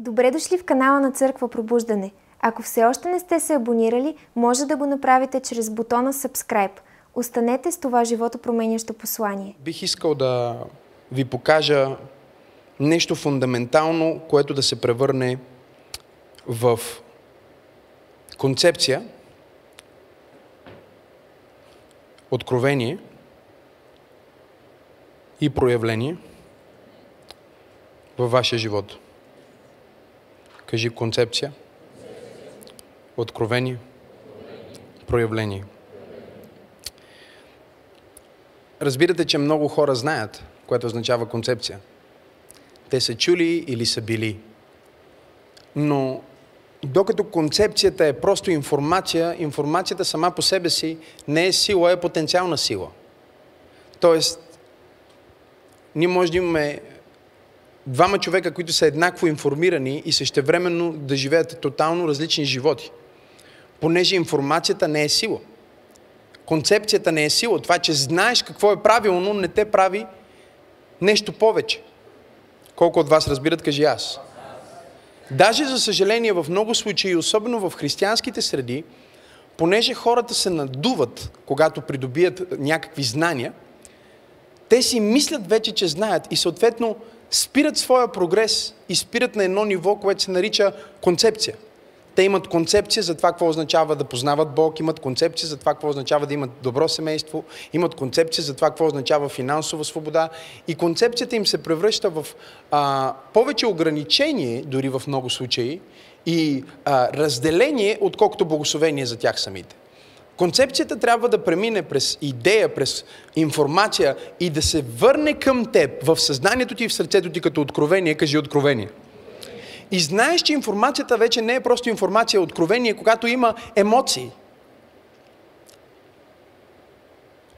Добре дошли в канала на Църква Пробуждане. Ако все още не сте се абонирали, може да го направите чрез бутона Subscribe. Останете с това живото променящо послание. Бих искал да ви покажа нещо фундаментално, което да се превърне в концепция, откровение и проявление във вашия живот. Кажи концепция, откровение, проявление. Разбирате, че много хора знаят, което означава концепция. Те са чули или са били. Но докато концепцията е просто информация, информацията сама по себе си не е сила, е потенциална сила. Тоест, ние може да имаме двама човека, които са еднакво информирани и същевременно да живеят тотално различни животи. Понеже информацията не е сила. Концепцията не е сила. Това, че знаеш какво е правилно, не те прави нещо повече. Колко от вас разбират, кажи аз. Даже, за съжаление, в много случаи, особено в християнските среди, понеже хората се надуват, когато придобият някакви знания, те си мислят вече, че знаят и съответно спират своя прогрес и спират на едно ниво, което се нарича концепция. Те имат концепция за това какво означава да познават Бог, имат концепция за това какво означава да имат добро семейство, имат концепция за това какво означава финансова свобода и концепцията им се превръща в а, повече ограничение, дори в много случаи, и а, разделение, отколкото благословение за тях самите. Концепцията трябва да премине през идея, през информация и да се върне към теб в съзнанието ти и в сърцето ти като откровение, кажи откровение. И знаеш, че информацията вече не е просто информация, откровение, когато има емоции.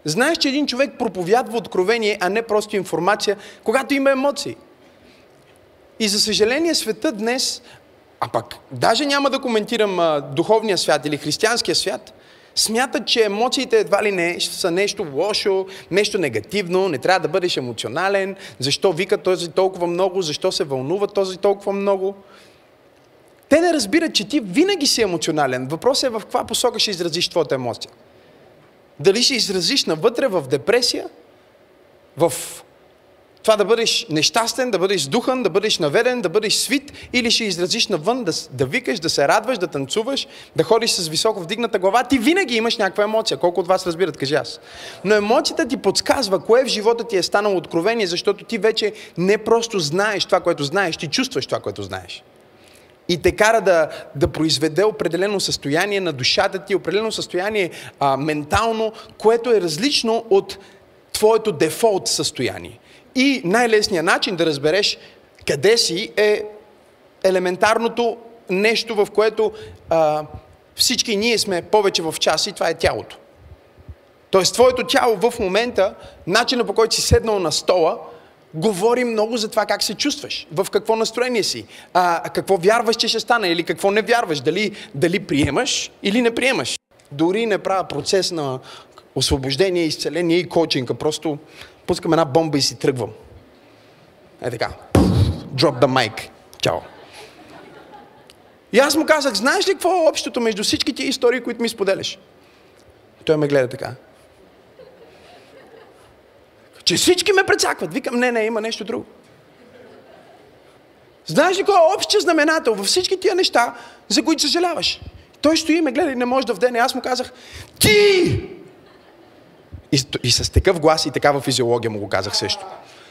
Знаеш, че един човек проповядва откровение, а не просто информация, когато има емоции. И за съжаление света днес, а пък даже няма да коментирам а, духовния свят или християнския свят, смятат, че емоциите едва ли не са нещо лошо, нещо негативно, не трябва да бъдеш емоционален, защо вика този толкова много, защо се вълнува този толкова много. Те не разбират, че ти винаги си емоционален. Въпросът е в каква посока ще изразиш твоята емоция. Дали ще изразиш навътре в депресия, в това да бъдеш нещастен, да бъдеш духан, да бъдеш наведен, да бъдеш свит или ще изразиш навън, да, да викаш, да се радваш, да танцуваш, да ходиш с високо вдигната глава. Ти винаги имаш някаква емоция. Колко от вас разбират, кажи аз. Но емоцията ти подсказва кое в живота ти е станало откровение, защото ти вече не просто знаеш това, което знаеш, ти чувстваш това, което знаеш. И те кара да, да произведе определено състояние на душата ти, определено състояние а, ментално, което е различно от твоето дефолт състояние. И най-лесният начин да разбереш къде си е елементарното нещо, в което а, всички ние сме повече в час и това е тялото. Тоест, твоето тяло в момента, начина по който си седнал на стола, говори много за това как се чувстваш, в какво настроение си, а, какво вярваш, че ще стане или какво не вярваш, дали, дали приемаш или не приемаш. Дори не правя процес на освобождение, изцеление и коучинга, просто пускам една бомба и си тръгвам. Е така. Drop the mic. Чао. И аз му казах, знаеш ли какво е общото между всички ти истории, които ми споделяш? Той ме гледа така. Че всички ме прецакват. Викам, не, не, има нещо друго. Знаеш ли кой е общия знаменател във всички тия неща, за които съжаляваш? Той стои и ме гледа и не може да вдене. Аз му казах, ти и, и с такъв глас и такава физиология му го казах също.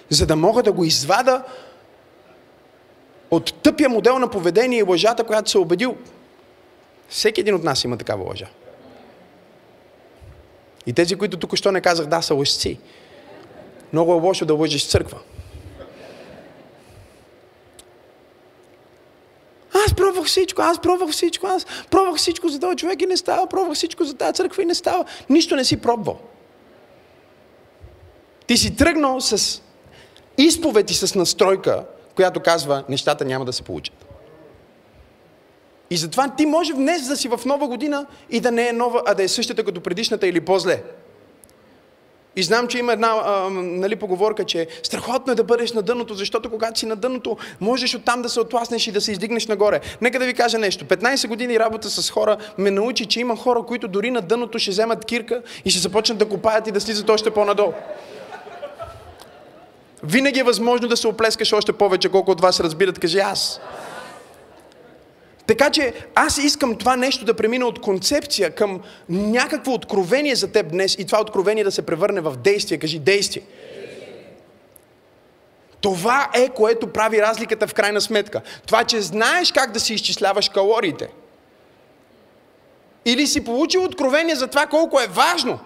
За да мога да го извада от тъпия модел на поведение и лъжата, която се е убедил. Всеки един от нас има такава лъжа. И тези, които тук що не казах да, са лъжци. Много е лошо да лъжиш църква. Аз пробвах всичко, аз пробвах всичко, аз пробвах всичко за този човек и не става, пробвах всичко за тази църква и не става. Нищо не си пробвал. Ти си тръгнал с изповед и с настройка, която казва, нещата няма да се получат. И затова ти може днес да си в нова година и да не е нова, а да е същата като предишната или по-зле. И знам, че има една а, нали, поговорка, че страхотно е да бъдеш на дъното, защото когато си на дъното, можеш оттам да се отласнеш и да се издигнеш нагоре. Нека да ви кажа нещо. 15 години работа с хора ме научи, че има хора, които дори на дъното ще вземат кирка и ще започнат да копаят и да слизат още по-надолу. Винаги е възможно да се оплескаш още повече, колко от вас разбират, кажи аз. Така че аз искам това нещо да премина от концепция към някакво откровение за теб днес и това откровение да се превърне в действие. Кажи действие. Това е което прави разликата в крайна сметка. Това, че знаеш как да си изчисляваш калориите. Или си получил откровение за това колко е важно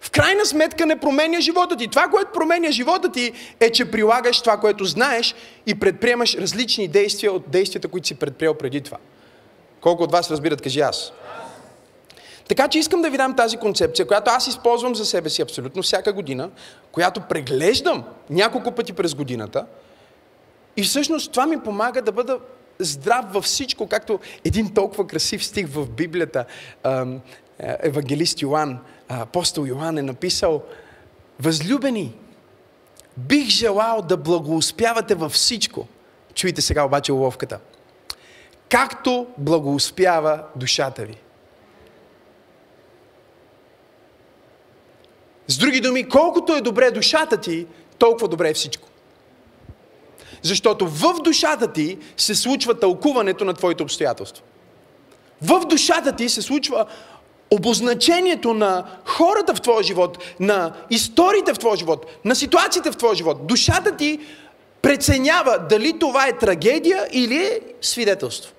в крайна сметка не променя живота ти. Това, което променя живота ти е, че прилагаш това, което знаеш и предприемаш различни действия от действията, които си предприел преди това. Колко от вас разбират, кажи аз. Така че искам да ви дам тази концепция, която аз използвам за себе си абсолютно всяка година, която преглеждам няколко пъти през годината и всъщност това ми помага да бъда здрав във всичко, както един толкова красив стих в Библията, евангелист Йоанн, апостол Йоан е написал, възлюбени, бих желал да благоуспявате във всичко. Чуйте сега обаче уловката. Както благоуспява душата ви. С други думи, колкото е добре душата ти, толкова добре е всичко. Защото в душата ти се случва тълкуването на твоите обстоятелства. В душата ти се случва обозначението на хората в твоя живот, на историите в твоя живот, на ситуациите в твоя живот. Душата ти преценява дали това е трагедия или е свидетелство.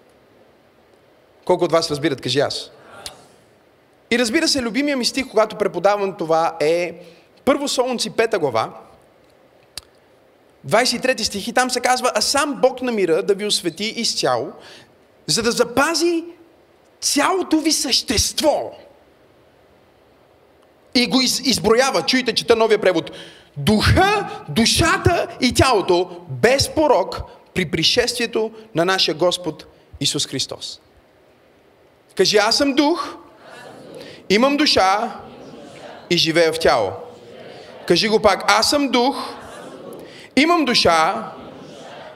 Колко от вас разбират, кажи аз. И разбира се, любимия ми стих, когато преподавам това е Първо Солунци, пета глава, 23 стих и там се казва, а сам Бог на мира да ви освети изцяло, за да запази цялото ви същество. И го из, изброява, чуйте, чета новия превод. Духа, душата и тялото без порок при пришествието на нашия Господ Исус Христос. Кажи, аз съм дух, имам душа и живея в тяло. Кажи го пак, аз съм дух, имам душа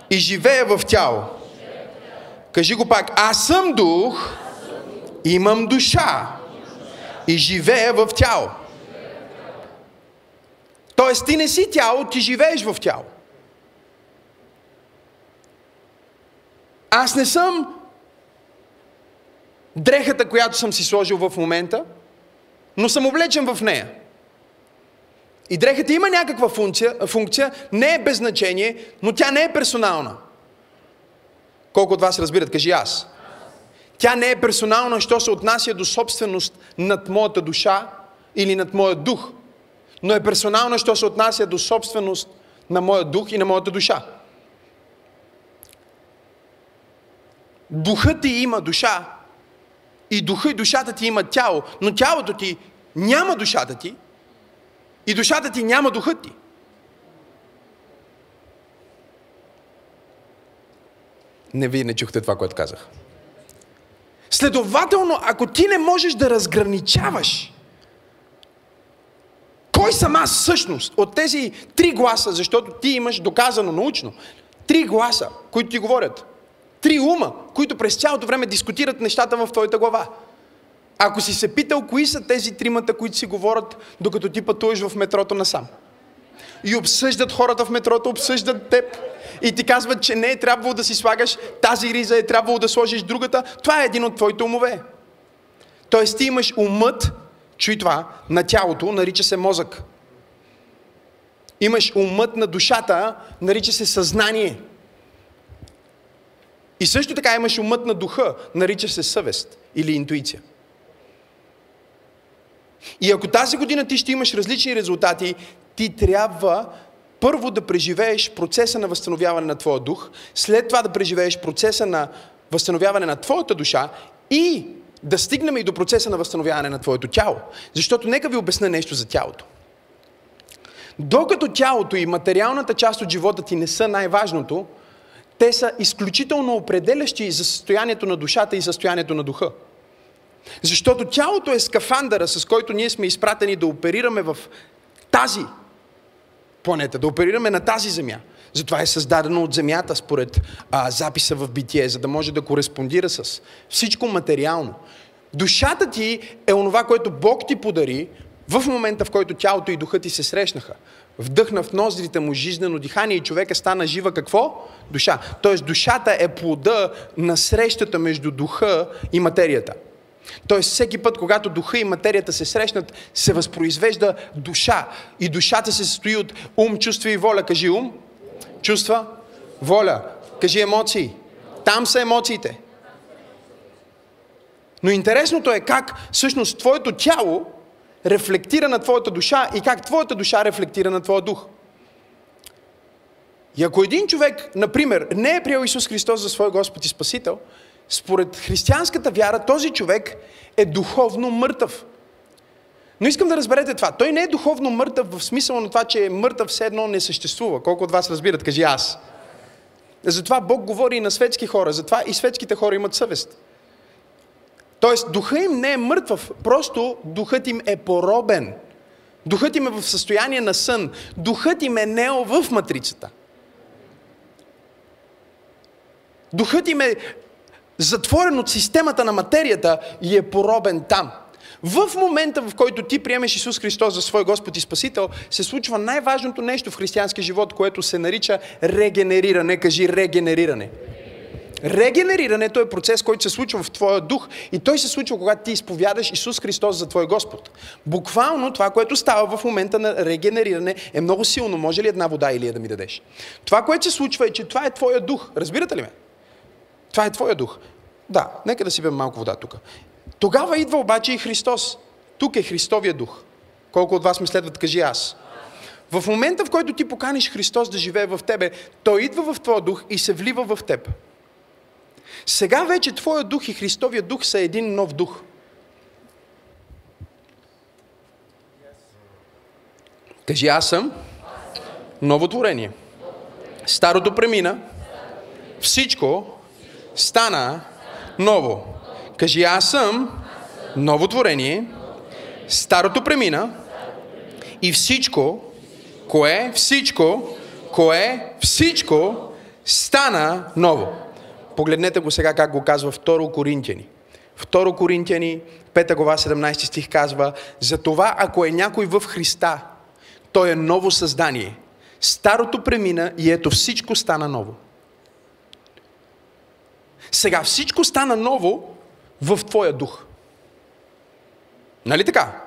и живея в тяло. Кажи го пак, аз съм дух, имам душа и живея в тяло. Тоест ти не си тяло, ти живееш в тяло. Аз не съм дрехата, която съм си сложил в момента, но съм облечен в нея. И дрехата има някаква функция, функция, не е без значение, но тя не е персонална. Колко от вас разбират? Кажи аз. Тя не е персонална, що се отнася до собственост над моята душа или над моя дух, но е персонална, що се отнася до собственост на моя дух и на моята душа. Духът ти има душа и духа и душата ти има тяло, но тялото ти няма душата ти и душата ти няма духът ти. Не, вие не чухте това, което казах. Следователно, ако ти не можеш да разграничаваш кой съм аз всъщност от тези три гласа, защото ти имаш доказано научно, три гласа, които ти говорят, три ума, които през цялото време дискутират нещата в твоята глава. Ако си се питал, кои са тези тримата, които си говорят, докато ти пътуваш в метрото насам. И обсъждат хората в метрото, обсъждат теб, и ти казват, че не е трябвало да си слагаш тази риза, е трябвало да сложиш другата, това е един от твоите умове. Тоест ти имаш умът, чуй това, на тялото, нарича се мозък. Имаш умът на душата, нарича се съзнание. И също така имаш умът на духа, нарича се съвест или интуиция. И ако тази година ти ще имаш различни резултати, ти трябва първо да преживееш процеса на възстановяване на твоя дух, след това да преживееш процеса на възстановяване на твоята душа и да стигнем и до процеса на възстановяване на твоето тяло. Защото нека ви обясня нещо за тялото. Докато тялото и материалната част от живота ти не са най-важното, те са изключително определящи за състоянието на душата и състоянието на духа. Защото тялото е скафандъра, с който ние сме изпратени да оперираме в тази планета, да оперираме на тази земя. Затова е създадено от земята, според а, записа в битие, за да може да кореспондира с всичко материално. Душата ти е онова, което Бог ти подари в момента, в който тялото и духът ти се срещнаха. Вдъхна в ноздрите му жизнено дихание и човека стана жива какво? Душа. Тоест душата е плода на срещата между духа и материята. Тоест всеки път, когато духа и материята се срещнат, се възпроизвежда душа. И душата се състои от ум, чувства и воля. Кажи ум, чувства, воля. Кажи емоции. Там са емоциите. Но интересното е как всъщност твоето тяло рефлектира на твоята душа и как твоята душа рефлектира на твоя дух. И ако един човек, например, не е приел Исус Христос за свой Господ и Спасител, според християнската вяра този човек е духовно мъртъв. Но искам да разберете това. Той не е духовно мъртъв в смисъл на това, че е мъртъв все едно не съществува. Колко от вас разбират? Кажи аз. Затова Бог говори и на светски хора. Затова и светските хора имат съвест. Тоест, духа им не е мъртъв, просто духът им е поробен. Духът им е в състояние на сън. Духът им е нео в матрицата. Духът им е затворен от системата на материята и е поробен там. В момента, в който ти приемеш Исус Христос за свой Господ и Спасител, се случва най-важното нещо в християнския живот, което се нарича регенериране. Кажи регенериране. Регенерирането е процес, който се случва в твоя дух и той се случва, когато ти изповядаш Исус Христос за твой Господ. Буквално това, което става в момента на регенериране е много силно. Може ли една вода или да ми дадеш? Това, което се случва е, че това е твоя дух. Разбирате ли ме? Това е твоя дух. Да, нека да си бем малко вода тук. Тогава идва обаче и Христос. Тук е Христовия дух. Колко от вас ми следват, кажи аз. В момента, в който ти поканиш Христос да живее в тебе, Той идва в твоя дух и се влива в теб. Сега вече твоя дух и Христовия дух са един нов дух. Кажи, аз съм ново творение. Старото премина, всичко стана ново. Кажи, аз съм ново творение, старото премина и всичко, кое, всичко, кое, всичко стана ново. Погледнете го сега как го казва 2 Коринтияни. 2 Коринтияни, 5 глава, 17 стих казва, за това ако е някой в Христа, той е ново създание. Старото премина и ето всичко стана ново. Сега всичко стана ново в твоя дух. Нали така?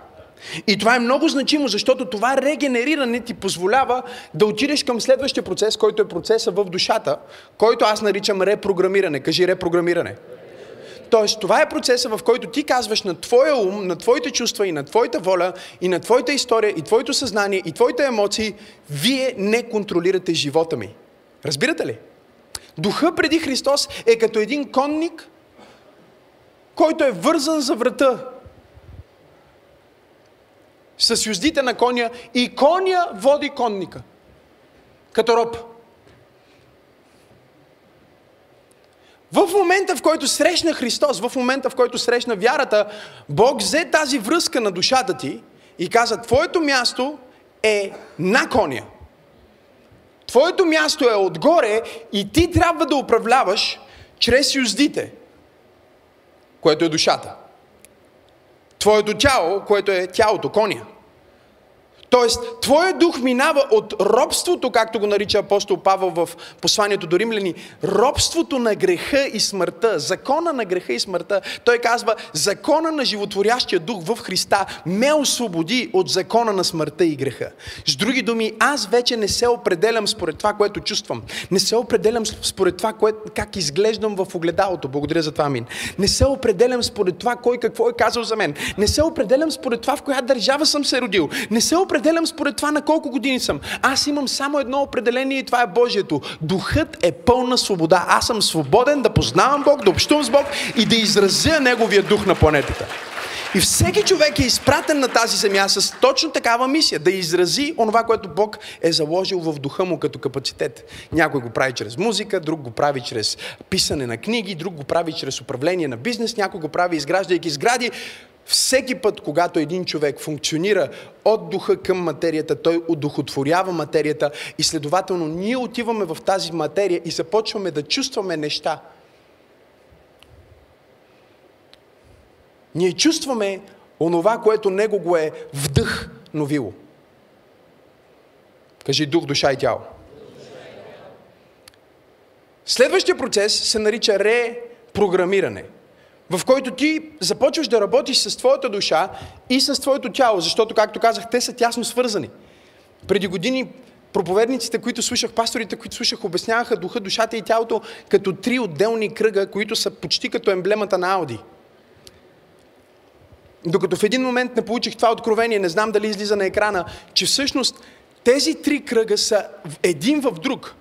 И това е много значимо, защото това регенериране ти позволява да отидеш към следващия процес, който е процеса в душата, който аз наричам репрограмиране. Кажи репрограмиране. Тоест, това е процеса, в който ти казваш на твоя ум, на твоите чувства и на твоята воля, и на твоята история, и твоето съзнание, и твоите емоции, вие не контролирате живота ми. Разбирате ли? Духа преди Христос е като един конник, който е вързан за врата с юздите на коня и коня води конника. Като роб. В момента, в който срещна Христос, в момента, в който срещна вярата, Бог взе тази връзка на душата ти и каза, твоето място е на коня. Твоето място е отгоре и ти трябва да управляваш чрез юздите, което е душата. Твоето тяло, което е тялото, коня. Тоест, твоя дух минава от робството, както го нарича апостол Павел в посланието до римляни, робството на греха и смъртта, закона на греха и смъртта. Той казва, закона на животворящия дух в Христа ме освободи от закона на смъртта и греха. С други думи, аз вече не се определям според това, което чувствам. Не се определям според това, кое, как изглеждам в огледалото. Благодаря за това, Амин. Не се определям според това, кой какво е казал за мен. Не се определям според това, в коя държава съм се родил. Не се определям определям според това на колко години съм. Аз имам само едно определение и това е Божието. Духът е пълна свобода. Аз съм свободен да познавам Бог, да общувам с Бог и да изразя Неговия дух на планетата. И всеки човек е изпратен на тази земя с точно такава мисия, да изрази онова, което Бог е заложил в духа му като капацитет. Някой го прави чрез музика, друг го прави чрез писане на книги, друг го прави чрез управление на бизнес, някой го прави изграждайки сгради. Всеки път, когато един човек функционира от духа към материята, той удохотворява материята и следователно ние отиваме в тази материя и започваме да чувстваме неща. Ние чувстваме онова, което Него го е вдъхновило. Кажи дух, душа и тяло. Следващия процес се нарича репрограмиране в който ти започваш да работиш с твоята душа и с твоето тяло, защото, както казах, те са тясно свързани. Преди години проповедниците, които слушах, пасторите, които слушах, обясняваха духа, душата и тялото като три отделни кръга, които са почти като емблемата на Ауди. Докато в един момент не получих това откровение, не знам дали излиза на екрана, че всъщност тези три кръга са един в друг.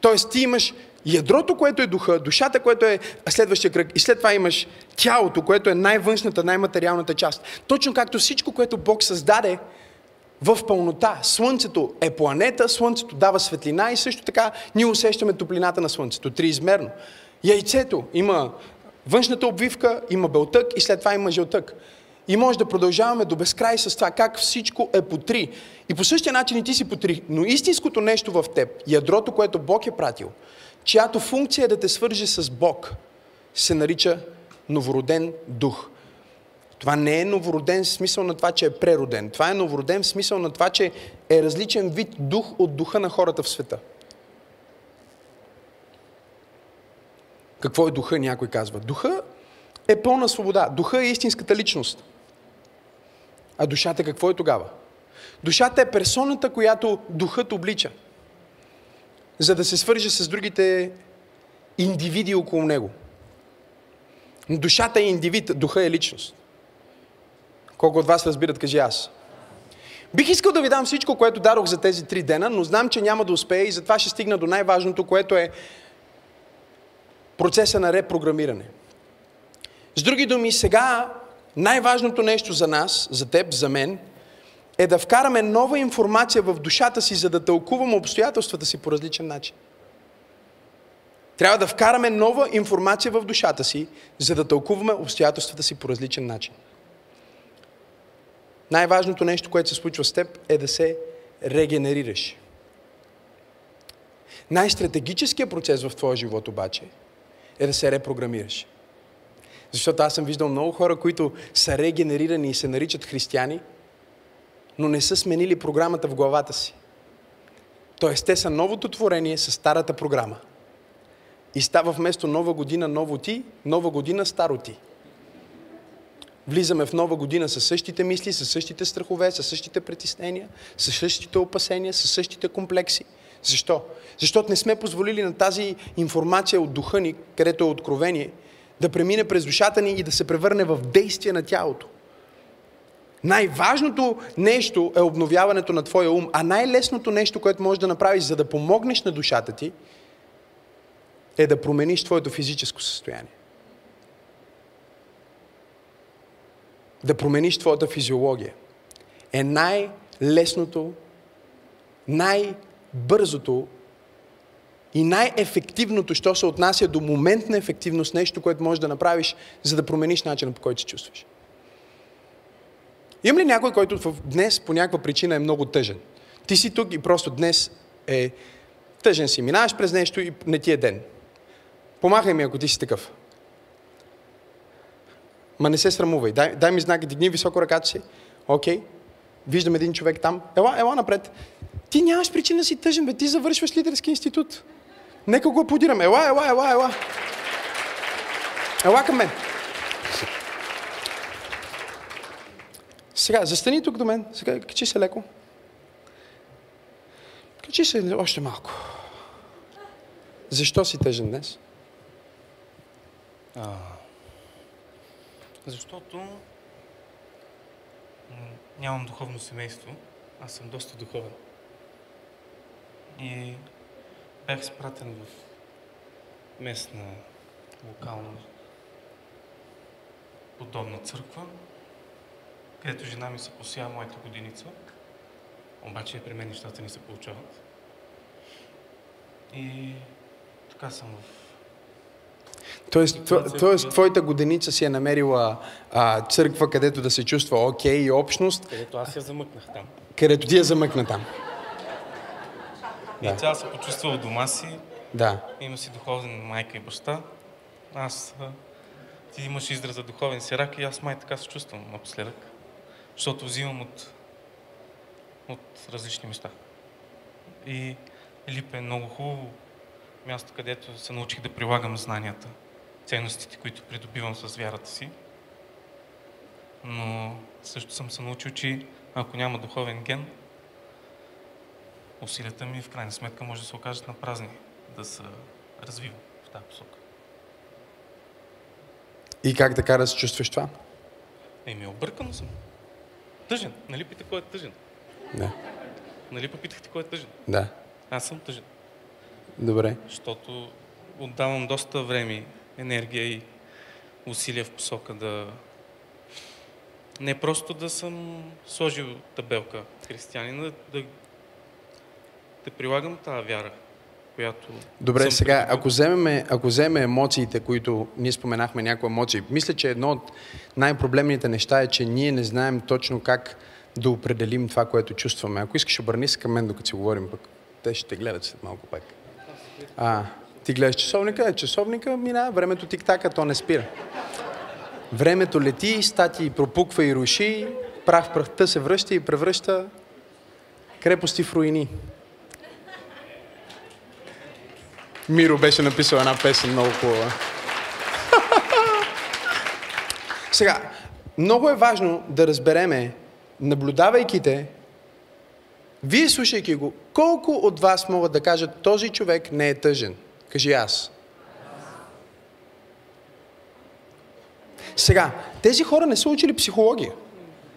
Тоест ти имаш ядрото, което е духа, душата, което е следващия кръг и след това имаш тялото, което е най-външната, най-материалната част. Точно както всичко, което Бог създаде в пълнота. Слънцето е планета, Слънцето дава светлина и също така ние усещаме топлината на Слънцето, триизмерно. Яйцето има външната обвивка, има белтък и след това има жълтък. И може да продължаваме до безкрай с това, как всичко е по три. И по същия начин и ти си по три. Но истинското нещо в теб, ядрото, което Бог е пратил, чиято функция е да те свърже с Бог, се нарича новороден дух. Това не е новороден в смисъл на това, че е прероден. Това е новороден в смисъл на това, че е различен вид дух от духа на хората в света. Какво е духа, някой казва? Духа е пълна свобода. Духа е истинската личност. А душата какво е тогава? Душата е персоната, която духът облича за да се свърже с другите индивиди около него. Душата е индивид, духа е личност. Колко от вас разбират, кажи аз. Бих искал да ви дам всичко, което дарох за тези три дена, но знам, че няма да успея и затова ще стигна до най-важното, което е процеса на репрограмиране. С други думи, сега най-важното нещо за нас, за теб, за мен – е да вкараме нова информация в душата си, за да тълкуваме обстоятелствата си по различен начин. Трябва да вкараме нова информация в душата си, за да тълкуваме обстоятелствата си по различен начин. Най-важното нещо, което се случва с теб, е да се регенерираш. Най-стратегическият процес в твоя живот обаче е да се репрограмираш. Защото аз съм виждал много хора, които са регенерирани и се наричат християни – но не са сменили програмата в главата си. Тоест, те са новото творение с старата програма. И става вместо нова година ново ти, нова година старо ти. Влизаме в нова година със същите мисли, със същите страхове, със същите притеснения, със същите опасения, със същите комплекси. Защо? Защото не сме позволили на тази информация от духа ни, където е откровение, да премине през душата ни и да се превърне в действие на тялото. Най-важното нещо е обновяването на твоя ум, а най-лесното нещо, което можеш да направиш, за да помогнеш на душата ти, е да промениш твоето физическо състояние. Да промениш твоята физиология. Е най-лесното, най-бързото и най-ефективното, що се отнася до моментна ефективност, нещо, което можеш да направиш, за да промениш начина по който се чувстваш. Има ли някой, който днес по някаква причина е много тъжен? Ти си тук и просто днес е тъжен си. Минаваш през нещо и не ти е ден. Помахай ми, ако ти си такъв. Ма не се срамувай. Дай, дай ми знак, дигни високо ръката си. Окей. Okay. Виждам един човек там. Ела, ела напред. Ти нямаш причина да си тъжен, бе. Ти завършваш лидерски институт. Нека го аплодираме. Ела, ела, ела, ела. Ела към мен. Сега, застани тук до мен. Сега, качи се леко. Качи се още малко. Защо си тъжен днес? А, защото нямам духовно семейство. Аз съм доста духовен. И бях спратен в местна, локална, подобна църква където жена ми се посява моята годиница. Обаче при мен нещата не се получават. И така съм в Тоест, тво- тоест твоята годеница си е намерила а, църква, където да се чувства окей и общност, където аз я замъкнах там. където ти я замъкна там. И тя се почувства в дома си, Да. има си духовен майка и баща. Аз, ти имаш израза духовен сирак и аз май така се чувствам напоследък. Защото взимам от, от различни места. И Лип е много хубаво място, където се научих да прилагам знанията, ценностите, които придобивам с вярата си. Но също съм се научил, че ако няма духовен ген, усилията ми в крайна сметка може да се окажат на празни, да се развивам в тази посока. И как така да се чувстваш това? Еми, объркано съм. Тъжен. Нали питате кой е тъжен? Да. Нали попитахте кой е тъжен? Да. Аз съм тъжен. Добре. Защото отдавам доста време, енергия и усилия в посока да... Не просто да съм сложил табелка християнин, да, да прилагам тази вяра, която Добре, сега, придобил. ако вземем, ако вземем емоциите, които ние споменахме някои емоции, мисля, че едно от най-проблемните неща е, че ние не знаем точно как да определим това, което чувстваме. Ако искаш, обърни се към мен, докато си говорим, пък те ще те гледат след малко пак. А, ти гледаш часовника, е, часовника мина, времето тик-така, то не спира. Времето лети, стати пропуква и руши, прах прахта се връща и превръща крепости в руини. Миро беше написал една песен много хубава. Сега, много е важно да разбереме, наблюдавайки те, вие слушайки го, колко от вас могат да кажат, този човек не е тъжен? Кажи аз. Сега, тези хора не са учили психология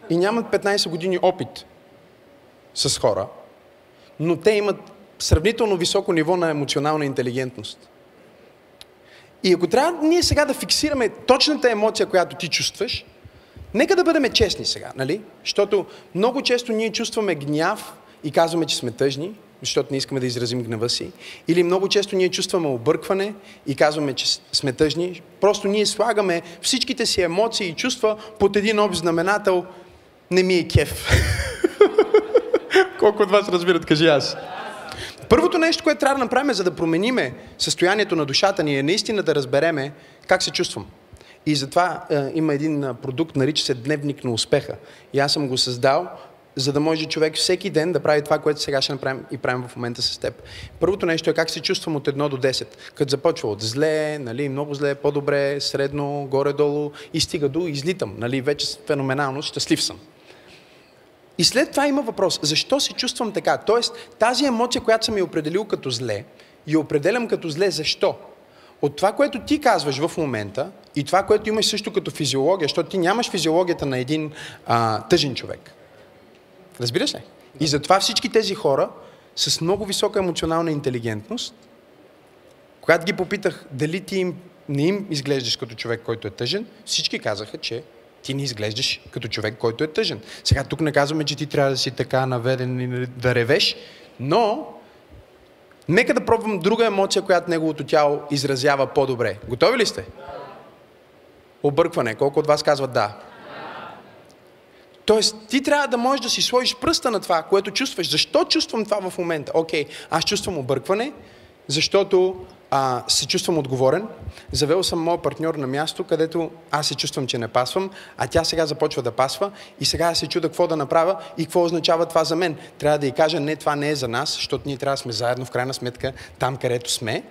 и нямат 15 години опит с хора, но те имат сравнително високо ниво на емоционална интелигентност. И ако трябва ние сега да фиксираме точната емоция, която ти чувстваш, нека да бъдем честни сега, нали? Защото много често ние чувстваме гняв и казваме, че сме тъжни, защото не искаме да изразим гнева си. Или много често ние чувстваме объркване и казваме, че сме тъжни. Просто ние слагаме всичките си емоции и чувства под един общ знаменател не ми е кеф. Колко от вас разбират, кажи аз. Първото нещо, което трябва да направим, за да промениме състоянието на душата ни, е наистина да разбереме как се чувствам. И затова е, има един а, продукт, нарича се Дневник на успеха. И аз съм го създал, за да може човек всеки ден да прави това, което сега ще направим и правим в момента с теб. Първото нещо е как се чувствам от 1 до 10. Като започва от зле, нали, много зле, по-добре, средно, горе-долу и стига до излитам. Нали, вече феноменално, щастлив съм. И след това има въпрос, защо се чувствам така? Тоест, тази емоция, която съм я определил като зле, я определям като зле, защо? От това, което ти казваш в момента и това, което имаш също като физиология, защото ти нямаш физиологията на един а, тъжен човек. Разбираш ли? И затова всички тези хора с много висока емоционална интелигентност, когато ги попитах дали ти им, не им изглеждаш като човек, който е тъжен, всички казаха, че ти не изглеждаш като човек, който е тъжен. Сега тук не казваме, че ти трябва да си така наведен и да ревеш, но нека да пробвам друга емоция, която неговото тяло изразява по-добре. Готови ли сте? Объркване. Колко от вас казват да? Тоест, ти трябва да можеш да си сложиш пръста на това, което чувстваш. Защо чувствам това в момента? Окей, аз чувствам объркване, защото а, се чувствам отговорен. Завел съм моят партньор на място, където аз се чувствам, че не пасвам, а тя сега започва да пасва и сега се чуда какво да направя и какво означава това за мен. Трябва да й кажа, не, това не е за нас, защото ние трябва да сме заедно в крайна сметка там, където сме.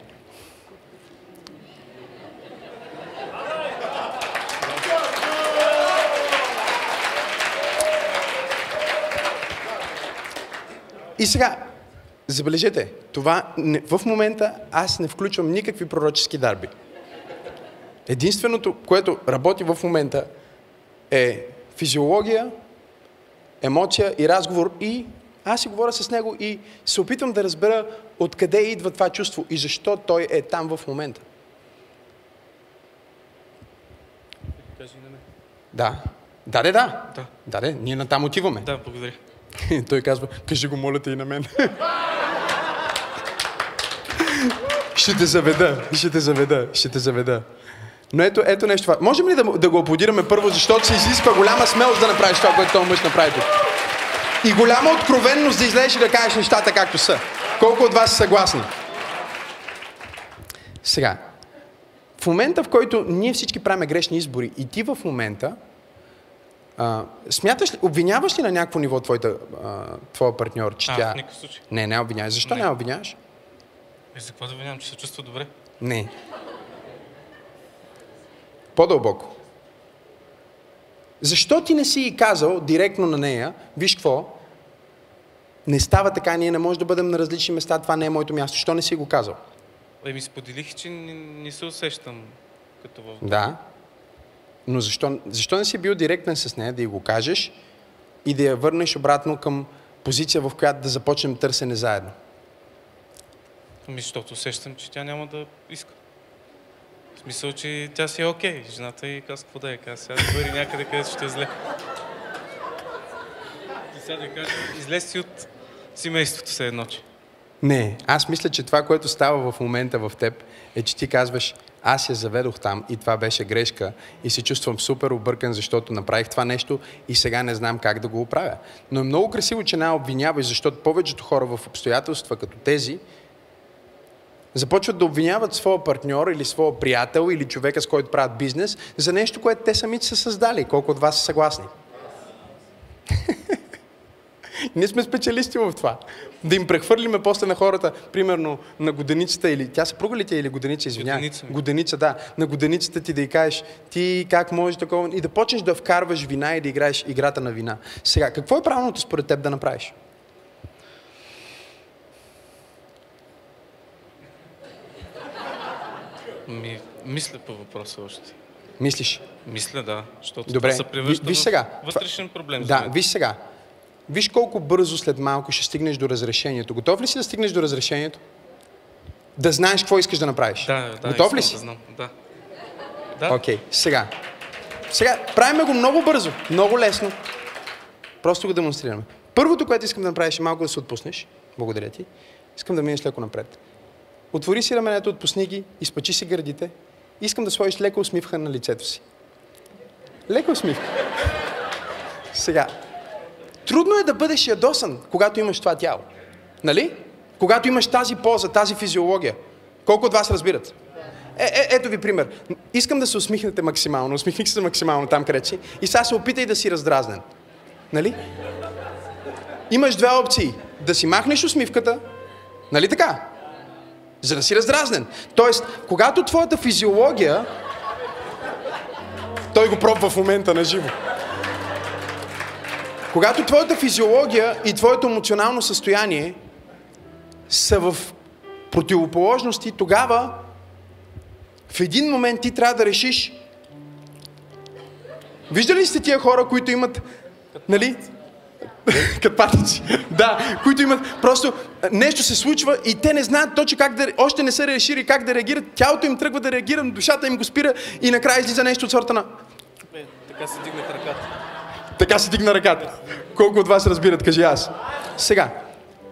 И сега, забележете, това не, в момента аз не включвам никакви пророчески дарби. Единственото, което работи в момента е физиология, емоция и разговор и аз си говоря с него и се опитвам да разбера откъде идва това чувство и защо той е там в момента. Кажи на мен. Да, Да, да, да. Да. Да, да, ние натам отиваме. Да, благодаря. Той казва, кажи го, моля те и на мен. ще те заведа, ще те заведа, ще те заведа. Но ето, ето нещо това. Можем ли да, да го аплодираме първо, защото се изисква голяма смелост да направиш това, което този мъж направи тук. И голяма откровенност да излезеш и да кажеш нещата както са. Колко от вас са съгласни? Сега, в момента, в който ние всички правим грешни избори и ти в момента, а, смяташ ли, обвиняваш ли на някакво ниво твоята, а, твоя партньор, че А, тя... в никакъв случай. Не, не обвиняваш. Защо Не. не обвиняваш? И за какво да винявам, че се чувства добре? Не. По-дълбоко. Защо ти не си и казал директно на нея, виж какво, не става така, ние не можем да бъдем на различни места, това не е моето място. Защо не си го казал? Еми, споделих, че не, не се усещам като в... Да. Но защо, защо не си бил директен с нея, да й го кажеш и да я върнеш обратно към позиция, в която да започнем търсене заедно? Ами, защото усещам, че тя няма да иска. В смисъл, че тя си е окей. Жената и казва, какво да я казва, сега да бъде някъде, където ще е зле. И сега да кажа, излез си от семейството се едно, че. Не, аз мисля, че това, което става в момента в теб, е, че ти казваш, аз я заведох там и това беше грешка и се чувствам супер объркан, защото направих това нещо и сега не знам как да го оправя. Но е много красиво, че не обвиняваш, защото повечето хора в обстоятелства като тези започват да обвиняват своя партньор или своя приятел или човека, с който правят бизнес, за нещо, което те самите са създали. Колко от вас са съгласни? Ние сме специалисти в това. Да им прехвърлиме после на хората, примерно на годеницата или... Тя съпруга ли ти или годеница, извинявай? Годеница. Годеница, да. На годеницата ти да й кажеш, ти как можеш такова... И да почнеш да вкарваш вина и да играеш играта на вина. Сега, какво е правилното според теб да направиш? Ми, мисля по въпроса още. Мислиш? Мисля, да. Защото Добре, това се превръща ви- виж сега. вътрешен проблем. Да, виж сега. Виж колко бързо след малко ще стигнеш до разрешението. Готов ли си да стигнеш до разрешението? Да знаеш какво искаш да направиш. Да, да, Готов ли си? Да знам. Да. Да. Окей, сега. Сега, правиме го много бързо, много лесно. Просто го демонстрираме. Първото, което искам да направиш е малко да се отпуснеш. Благодаря ти. Искам да минеш леко напред. Отвори си раменето, отпусни ги, изпачи си гърдите. Искам да сложиш леко усмивка на лицето си. Леко усмивка. Сега, трудно е да бъдеш ядосан, когато имаш това тяло. Нали? Когато имаш тази поза, тази физиология. Колко от вас разбират? Е, е, ето ви пример. Искам да се усмихнете максимално. Усмихних се максимално там, където. И сега се опитай да си раздразнен. Нали? Имаш две опции. Да си махнеш усмивката, нали така? За да си раздразнен. Тоест, когато твоята физиология... Той го пробва в момента на живо. Когато твоята физиология и твоето емоционално състояние са в противоположности, тогава в един момент ти трябва да решиш. Виждали ли сте тия хора, които имат, нали? Като патици. да, които имат просто а, нещо се случва и те не знаят точно как да, още не са решили как да реагират. Тялото им тръгва да реагира, душата им го спира и накрая излиза нещо от сорта на Е, така се дигнат ръката. така се дигна ръката. Колко от вас разбират, кажи аз. Сега,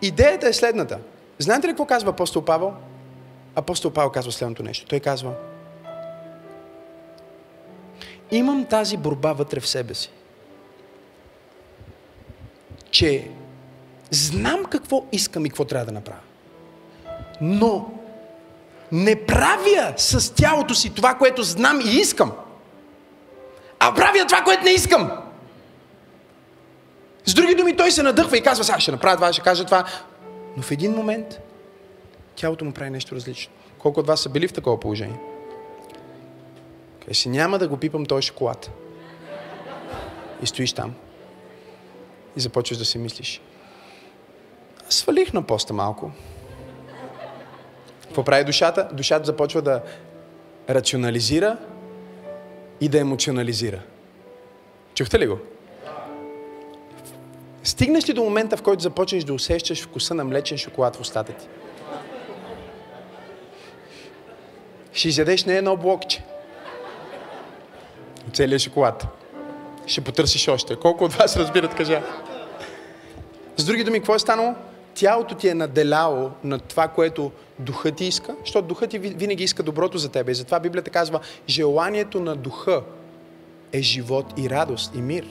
идеята е следната. Знаете ли какво казва апостол Павел? Апостол Павел казва следното нещо. Той казва, имам тази борба вътре в себе си, че знам какво искам и какво трябва да направя. Но не правя с тялото си това, което знам и искам, а правя това, което не искам. С други думи, той се надъхва и казва, сега ще направя това, ще кажа това. Но в един момент тялото му прави нещо различно. Колко от вас са били в такова положение? Кажеш си, няма да го пипам този шоколад. И стоиш там. И започваш да си мислиш. Свалих на поста малко. Какво прави душата? Душата започва да рационализира и да емоционализира. Чухте ли го? Стигнеш ли до момента, в който започнеш да усещаш вкуса на млечен шоколад в устата ти? Ще изядеш не едно блокче. Целият шоколад. Ще потърсиш още. Колко от вас разбират, кажа? С други думи, какво е станало? Тялото ти е наделяло на това, което духът ти иска, защото духът ти винаги иска доброто за тебе. И затова Библията казва, желанието на духа е живот и радост и мир.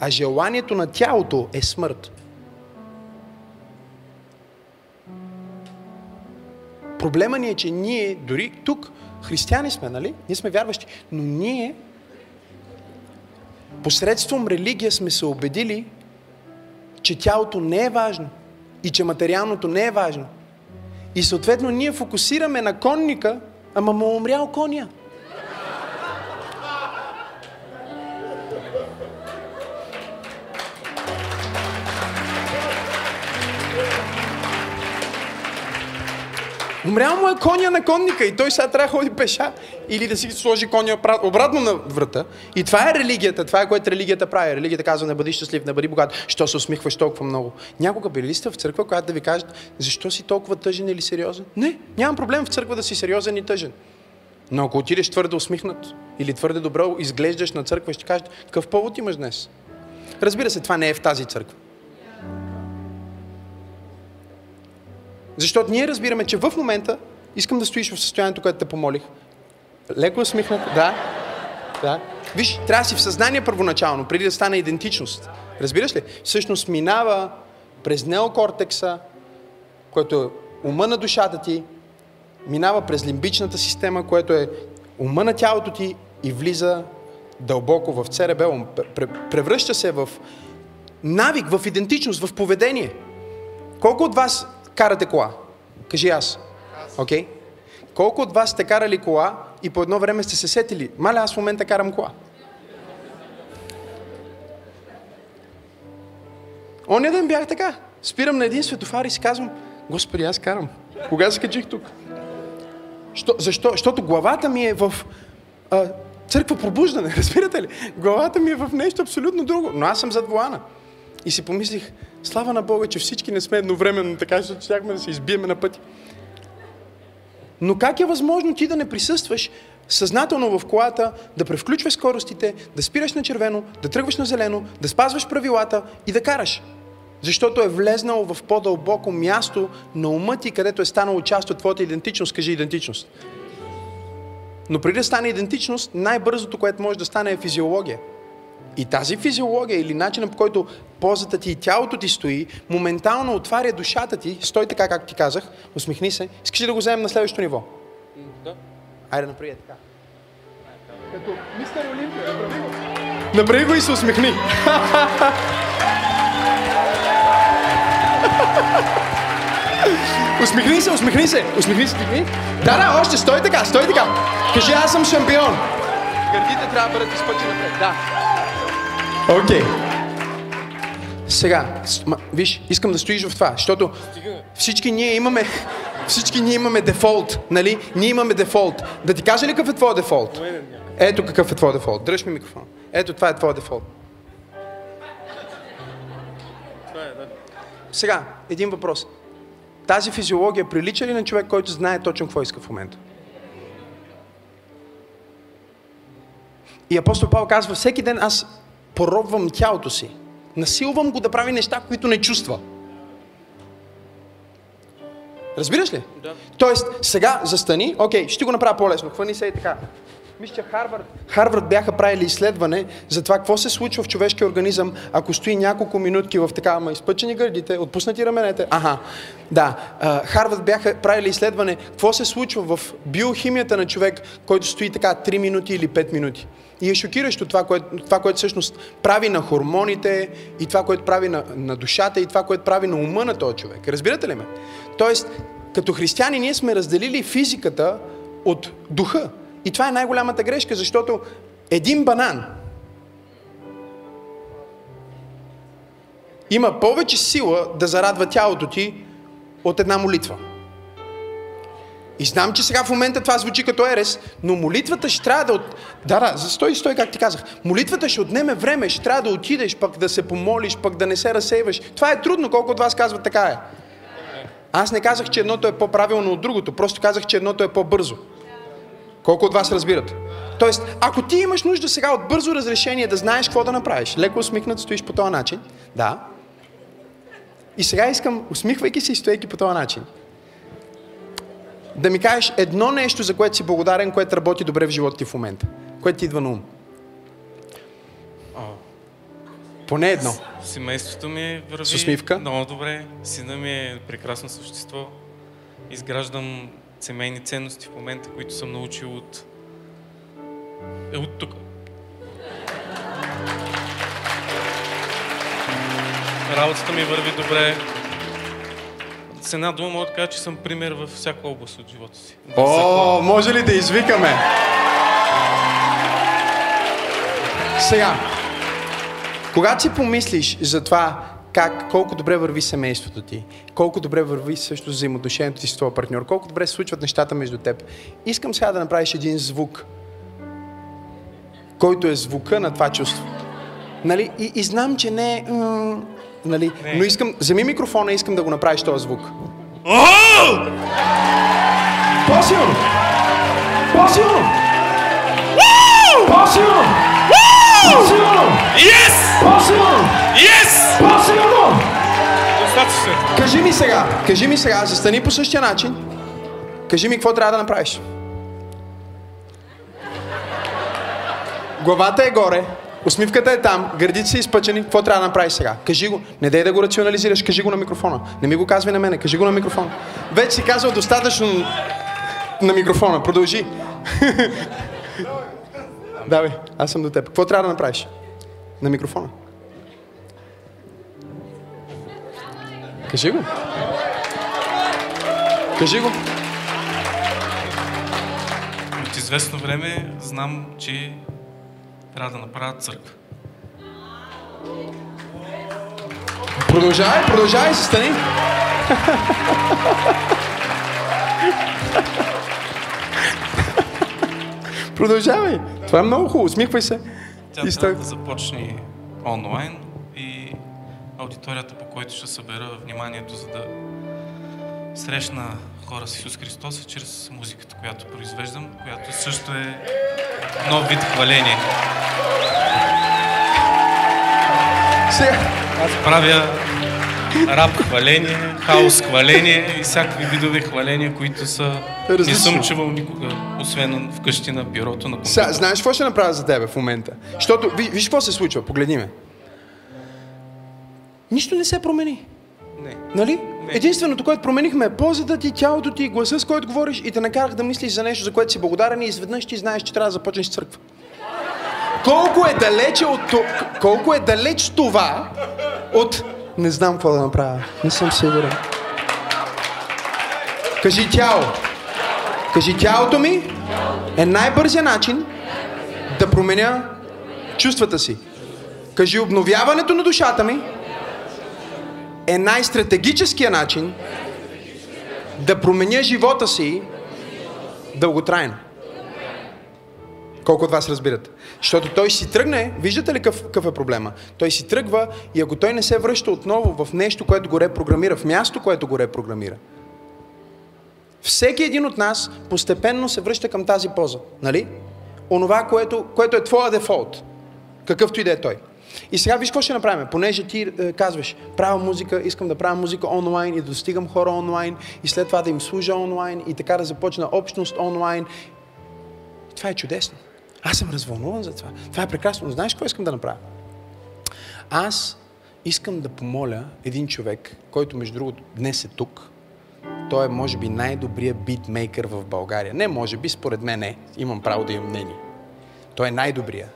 А желанието на тялото е смърт. Проблема ни е, че ние, дори тук, християни сме, нали? Ние сме вярващи, но ние посредством религия сме се убедили, че тялото не е важно и че материалното не е важно. И съответно ние фокусираме на конника, ама му е умрял коня. Умрял му е коня на конника и той сега трябва да ходи пеша. Или да си сложи коня обратно на врата. И това е религията. Това е което религията прави. Религията казва не бъди щастлив, не бъди богат. Що се усмихваш толкова много? Някога били ли сте в църква, която да ви кажат защо си толкова тъжен или сериозен? Не, нямам проблем в църква да си сериозен и тъжен. Но ако отидеш твърде усмихнат или твърде добро изглеждаш на църква, ще кажат какъв повод имаш днес. Разбира се, това не е в тази църква. Защото ние разбираме, че в момента искам да стоиш в състоянието, което те помолих. Леко усмихнат, да. да. Виж, трябва да си в съзнание първоначално, преди да стане идентичност. Разбираш ли? Всъщност минава през неокортекса, който е ума на душата ти, минава през лимбичната система, което е ума на тялото ти и влиза дълбоко в церебелум. Превръща се в навик, в идентичност, в поведение. Колко от вас карате кола? Кажи аз. Окей? Okay? Колко от вас сте карали кола и по едно време сте се сетили? Маля, аз в момента карам кола. Оня ден бях така. Спирам на един светофар и си казвам, Господи, аз карам. Кога се качих тук? Що, защо? Защото главата ми е в а, църква пробуждане, разбирате ли? Главата ми е в нещо абсолютно друго. Но аз съм зад вулана. И си помислих, слава на Бога, че всички не сме едновременно така, защото щяхме да се избиеме на пъти. Но как е възможно ти да не присъстваш съзнателно в колата, да превключваш скоростите, да спираш на червено, да тръгваш на зелено, да спазваш правилата и да караш? Защото е влезнал в по-дълбоко място на ума ти, където е станало част от твоята идентичност. Кажи идентичност. Но преди да стане идентичност, най-бързото, което може да стане е физиология. И тази физиология или начинът по който позата ти и тялото ти стои, моментално отваря душата ти, стой така, както ти казах, усмихни се. Искаш ли да го вземем на следващото ниво? Да. Айде, направи така. Като мистер Олимпия, направи го. Направи го и се усмихни. усмихни се, усмихни се, усмихни се. Да, да, още, стой така, стой така. Кажи, аз съм шампион. Гърдите трябва да бъдат изпъти напред. Да. Окей. Okay. Сега, виж, искам да стоиш в това, защото всички ние имаме, всички ние имаме дефолт, нали? Ние имаме дефолт. Да ти кажа ли какъв е твой дефолт? Ето какъв е твой дефолт. Дръж ми микрофон. Ето това е твой дефолт. Сега, един въпрос. Тази физиология прилича ли на човек, който знае точно какво иска в момента? И апостол Павел казва, всеки ден аз поробвам тялото си. Насилвам го да прави неща, които не чувства. Разбираш ли? Да. Тоест, сега застани, окей, ще го направя по-лесно. Хвани се и така. Мисля, че Харвард, Харвард бяха правили изследване за това какво се случва в човешкия организъм, ако стои няколко минутки в така, ама изпъчени гърдите, отпуснати раменете. Ага, да. Харвард бяха правили изследване какво се случва в биохимията на човек, който стои така 3 минути или 5 минути. И е шокиращо това, което, това, което всъщност прави на хормоните, и това, което прави на, на душата, и това, което прави на ума на този човек. Разбирате ли ме? Тоест, като християни ние сме разделили физиката от духа. И това е най-голямата грешка, защото един банан има повече сила да зарадва тялото ти от една молитва. И знам, че сега в момента това звучи като ерес, но молитвата ще трябва да... От... Да, да, стой, стой, как ти казах. Молитвата ще отнеме време, ще трябва да отидеш, пък да се помолиш, пък да не се разсейваш. Това е трудно, колко от вас казват така е. Аз не казах, че едното е по-правилно от другото, просто казах, че едното е по-бързо. Колко от вас разбират? Тоест, ако ти имаш нужда сега от бързо разрешение да знаеш какво да направиш, леко усмихнат стоиш по този начин, да. И сега искам, усмихвайки се и стоейки по този начин, да ми кажеш едно нещо, за което си благодарен, което работи добре в живота ти в момента. Което ти идва на ум. Поне едно. семейството ми върви С усмивка? много добре. Сина ми е прекрасно същество. Изграждам семейни ценности в момента, които съм научил от... Е, от тук. Работата ми върви добре. С една дума мога да кажа, че съм пример във всяка област от живота си. О, може ли да извикаме? Сега, когато си помислиш за това как, колко добре върви семейството ти, колко добре върви също взаимоотношението ти с твоя партньор, колко добре се случват нещата между теб, искам сега да направиш един звук, който е звука на това чувство. Нали? И, и знам, че не е... Нали? Не. Но искам, вземи микрофона и искам да го направиш този звук. По-силно! По-силно! По-силно! По-силно! Yes! По-силно! Yes! По-силно! Достатъчно. Кажи ми сега, кажи ми сега, застани по същия начин. Кажи ми какво трябва да направиш. Главата е горе, усмивката е там, гърдите са изпъчени. Какво трябва да направиш сега? Кажи го. Не дай да го рационализираш, кажи го на микрофона. Не ми го казвай на мене, кажи го на микрофона. Вече си казал достатъчно на микрофона. Продължи. Давай, аз съм до теб. Какво трябва да направиш? На микрофона. Кажи го. Кажи го. От известно време знам, че трябва да направя църква. Продължавай, продължавай, се стани. продължавай. Това е много хубаво. Усмихвай се. Тя И трябва да започне онлайн и аудиторията, по който ще събера вниманието, за да срещна хора с Исус Христос е чрез музиката, която произвеждам, която също е нов вид хваление. Аз правя рап хваление, хаос хваление и всякакви видове хваления, които са... Не Различно. съм чувал никога, освен вкъщи на бюрото на сега, компютъра. знаеш какво ще направя за тебе в момента? Защото, виж, виж какво се случва, погледни ме. Нищо не се промени. Не. Нали? Не. Единственото, което променихме е позата ти, тялото ти, гласа, с който говориш и те накарах да мислиш за нещо, за което си благодарен и изведнъж ти знаеш, че трябва да започнеш църква. Колко е далече от колко е далеч това от не знам какво да направя. Не съм сигурен. Кажи тяло. Кажи тялото ми е най-бързия начин да променя чувствата си. Кажи обновяването на душата ми е най-стратегическия начин да променя живота си дълготрайно. Колко от вас разбират? Защото той си тръгне, виждате ли какъв, е проблема? Той си тръгва и ако той не се връща отново в нещо, което го репрограмира, в място, което го репрограмира, всеки един от нас постепенно се връща към тази поза, нали? Онова, което, което е твоя дефолт, какъвто и да е той. И сега виж какво ще направим. Понеже ти е, казваш, правя музика, искам да правя музика онлайн и достигам хора онлайн и след това да им служа онлайн и така да започна общност онлайн. Това е чудесно. Аз съм развълнуван за това. Това е прекрасно. Но знаеш какво искам да направя? Аз искам да помоля един човек, който между другото днес е тук. Той е може би най-добрият битмейкър в България. Не може би, според мен не. Имам право да имам мнение. Той е най-добрия.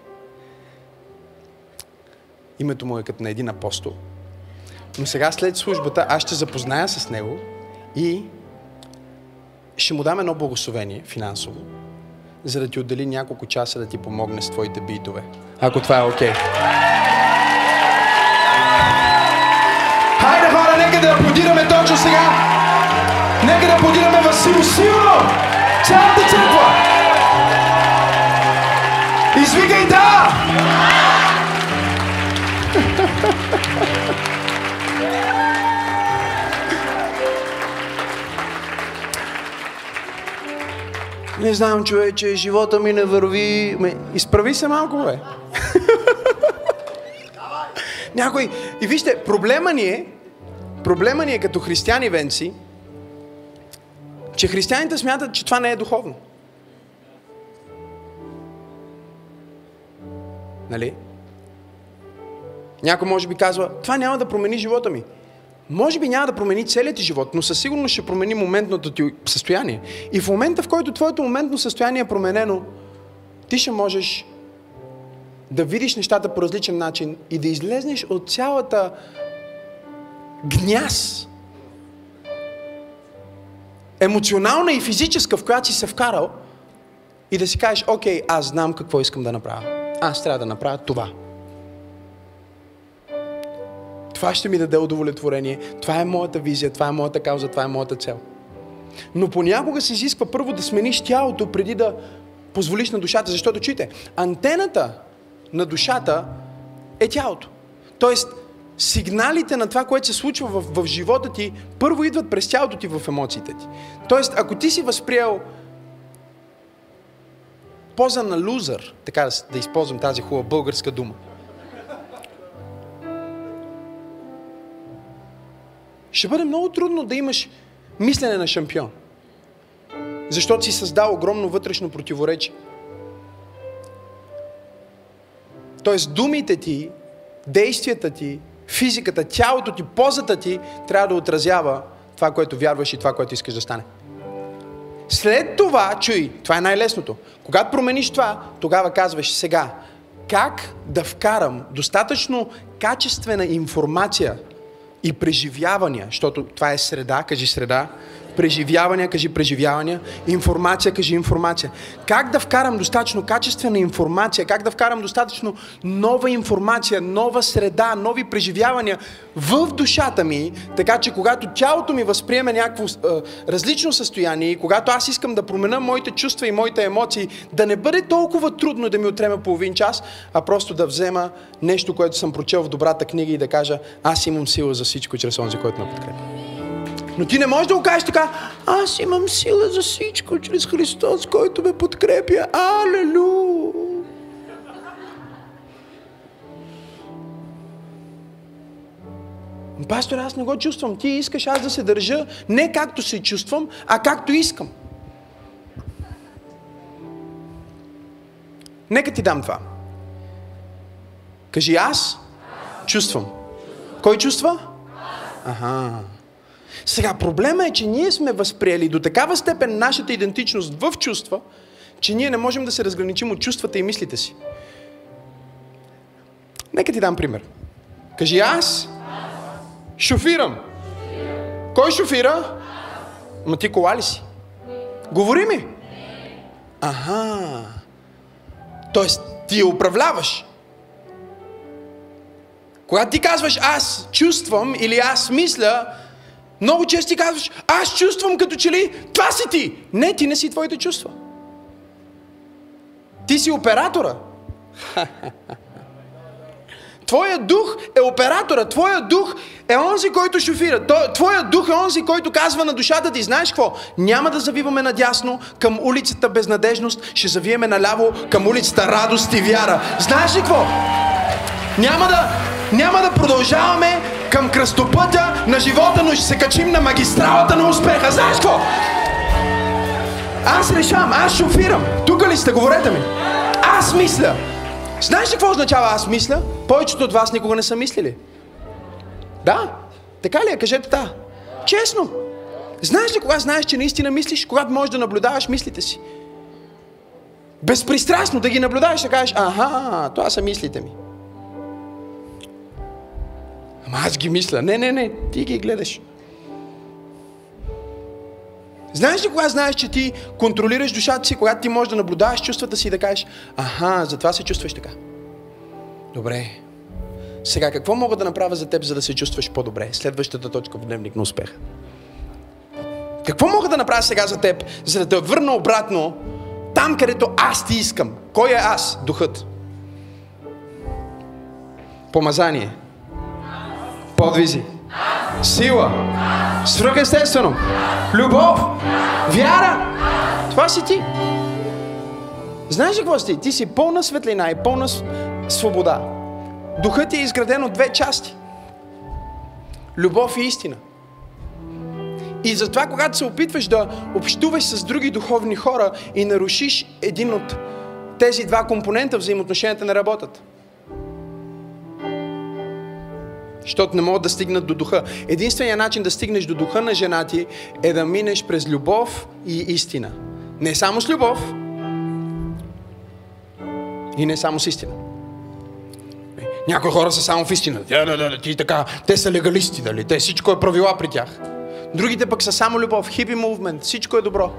Името му е като на един апостол. Но сега след службата аз ще запозная с него и ще му дам едно благословение финансово, за да ти отдели няколко часа да ти помогне с твоите битове. Ако това е окей. Okay. Хайде хора, нека да аплодираме точно сега! Нека да аплодираме Васил силно! Цялата църква! Извикай да! Не знам, човече, живота ми не върви. Ме, изправи се малко, бе. Някой... И вижте, проблема ни е, проблема ни е като християни венци, че християните смятат, че това не е духовно. Нали? Някой може би казва, това няма да промени живота ми. Може би няма да промени целият ти живот, но със сигурност ще промени моментното ти състояние. И в момента, в който твоето моментно състояние е променено, ти ще можеш да видиш нещата по различен начин и да излезнеш от цялата гняз, емоционална и физическа, в която си се вкарал, и да си кажеш, окей, аз знам какво искам да направя. Аз трябва да направя това. Това ще ми даде удовлетворение. Това е моята визия, това е моята кауза, това е моята цел. Но понякога се изисква първо да смениш тялото, преди да позволиш на душата. Защото, чуйте, антената на душата е тялото. Тоест, сигналите на това, което се случва в, в живота ти, първо идват през тялото ти в емоциите ти. Тоест, ако ти си възприел поза на лузър, така да, да използвам тази хубава българска дума, ще бъде много трудно да имаш мислене на шампион. Защото си създал огромно вътрешно противоречие. Тоест думите ти, действията ти, физиката, тялото ти, позата ти трябва да отразява това, което вярваш и това, което искаш да стане. След това, чуй, това е най-лесното. Когато промениш това, тогава казваш сега, как да вкарам достатъчно качествена информация и преживявания, защото това е среда, кажи среда, преживявания, кажи преживявания, информация, кажи информация. Как да вкарам достатъчно качествена информация, как да вкарам достатъчно нова информация, нова среда, нови преживявания в душата ми, така че когато тялото ми възприеме някакво е, различно състояние и когато аз искам да променя моите чувства и моите емоции, да не бъде толкова трудно да ми отреме половин час, а просто да взема нещо, което съм прочел в добрата книга и да кажа, аз имам сила за всичко чрез онзи, който ме подкрепя. Но ти не можеш да го кажеш така, аз имам сила за всичко чрез Христос, който ме подкрепя. Алелу! Пастор, аз не го чувствам. Ти искаш аз да се държа не както се чувствам, а както искам. Нека ти дам това. Кажи аз чувствам. Кой чувства? Ага. Сега проблема е, че ние сме възприели до такава степен нашата идентичност в чувства, че ние не можем да се разграничим от чувствата и мислите си. Нека ти дам пример. Кажи аз шофирам. Кой шофира? Ма ти кола ли си? Говори ми. Ага. Тоест, ти я управляваш. Когато ти казваш аз чувствам или аз мисля, много често ти казваш, аз чувствам като че ли, това си ти. Не, ти не си твоите чувства. Ти си оператора. Твоя дух е оператора, твоя дух е онзи, който шофира. Твоя дух е онзи, който казва на душата ти, знаеш какво? Няма да завиваме надясно към улицата безнадежност, ще завиеме наляво към улицата радост и вяра. Знаеш ли какво? Няма да, няма да продължаваме към кръстопътя на живота, но ще се качим на магистралата на успеха. Знаеш какво? Аз решавам, аз шофирам. Тук ли сте? Говорете ми. Аз мисля. Знаеш ли какво означава аз мисля? Повечето от вас никога не са мислили. Да? Така ли е? Кажете да. Честно. Знаеш ли кога знаеш, че наистина мислиш? Когато можеш да наблюдаваш мислите си. Безпристрастно да ги наблюдаваш, да кажеш, аха, това са мислите ми. Ама аз ги мисля. Не, не, не, ти ги гледаш. Знаеш ли кога знаеш, че ти контролираш душата си, когато ти можеш да наблюдаваш чувствата си и да кажеш, аха, затова се чувстваш така. Добре. Сега, какво мога да направя за теб, за да се чувстваш по-добре? Следващата точка в дневник на успеха. Какво мога да направя сега за теб, за да те върна обратно там, където аз ти искам? Кой е аз? Духът. Помазание подвизи, сила, свръхестествено, любов, вяра, Това си ти. Знаеш ли какво си ти? Си пълна светлина и пълна свобода. Духът ти е изграден от две части. Любов и истина. И затова, когато се опитваш да общуваш с други духовни хора и нарушиш един от тези два компонента, взаимоотношенията не работят. Защото не могат да стигнат до духа. Единственият начин да стигнеш до духа на жена ти е да минеш през любов и истина. Не само с любов и не само с истина. Някои хора са само в истина. Да, ти така, те са легалисти, дали? Те всичко е правила при тях. Другите пък са само любов, хипи мувмент, всичко е добро.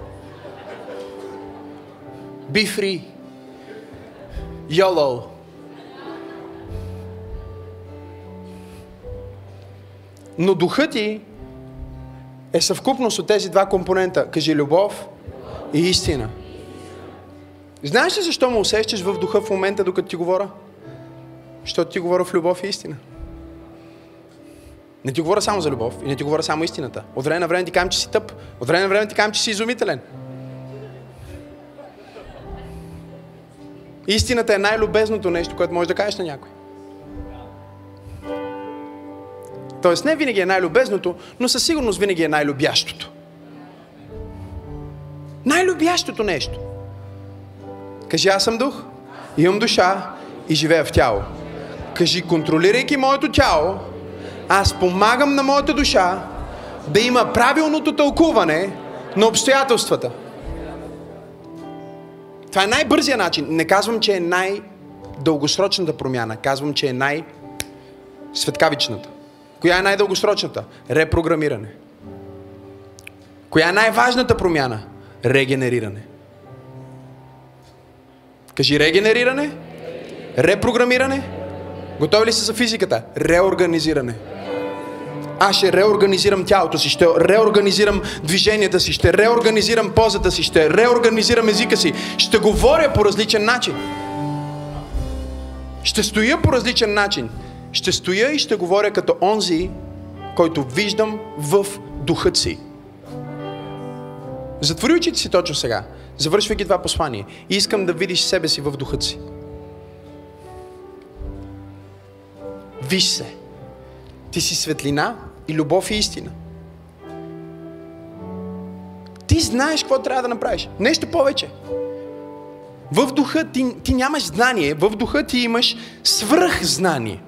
Be free. YOLO. Но духът ти е съвкупност от тези два компонента. Кажи любов и истина. Знаеш ли защо му усещаш в духа в момента, докато ти говоря? Защото ти говоря в любов и истина. Не ти говоря само за любов и не ти говоря само истината. От време на време ти казвам, че си тъп. От време на време ти казвам, че си изумителен. Истината е най-любезното нещо, което можеш да кажеш на някой. Тоест не винаги е най-любезното, но със сигурност винаги е най-любящото. Най-любящото нещо. Кажи, аз съм дух, имам душа и живея в тяло. Кажи, контролирайки моето тяло, аз помагам на моята душа да има правилното тълкуване на обстоятелствата. Това е най-бързия начин. Не казвам, че е най-дългосрочната промяна. Казвам, че е най-светкавичната. Коя е най-дългосрочната? Репрограмиране. Коя е най-важната промяна? Регенериране. Кажи регенериране, репрограмиране. Готови ли са за физиката? Реорганизиране. Аз ще реорганизирам тялото си, ще реорганизирам движенията си, ще реорганизирам позата си, ще реорганизирам езика си, ще говоря по различен начин. Ще стоя по различен начин. Ще стоя и ще говоря като онзи, който виждам в духът си. Затвори очите си точно сега, завършвайки това послание. И искам да видиш себе си в духът си. Виж се. Ти си светлина и любов и истина. Ти знаеш какво трябва да направиш. Нещо повече. В духа ти, ти нямаш знание, в духа ти имаш свръхзнание.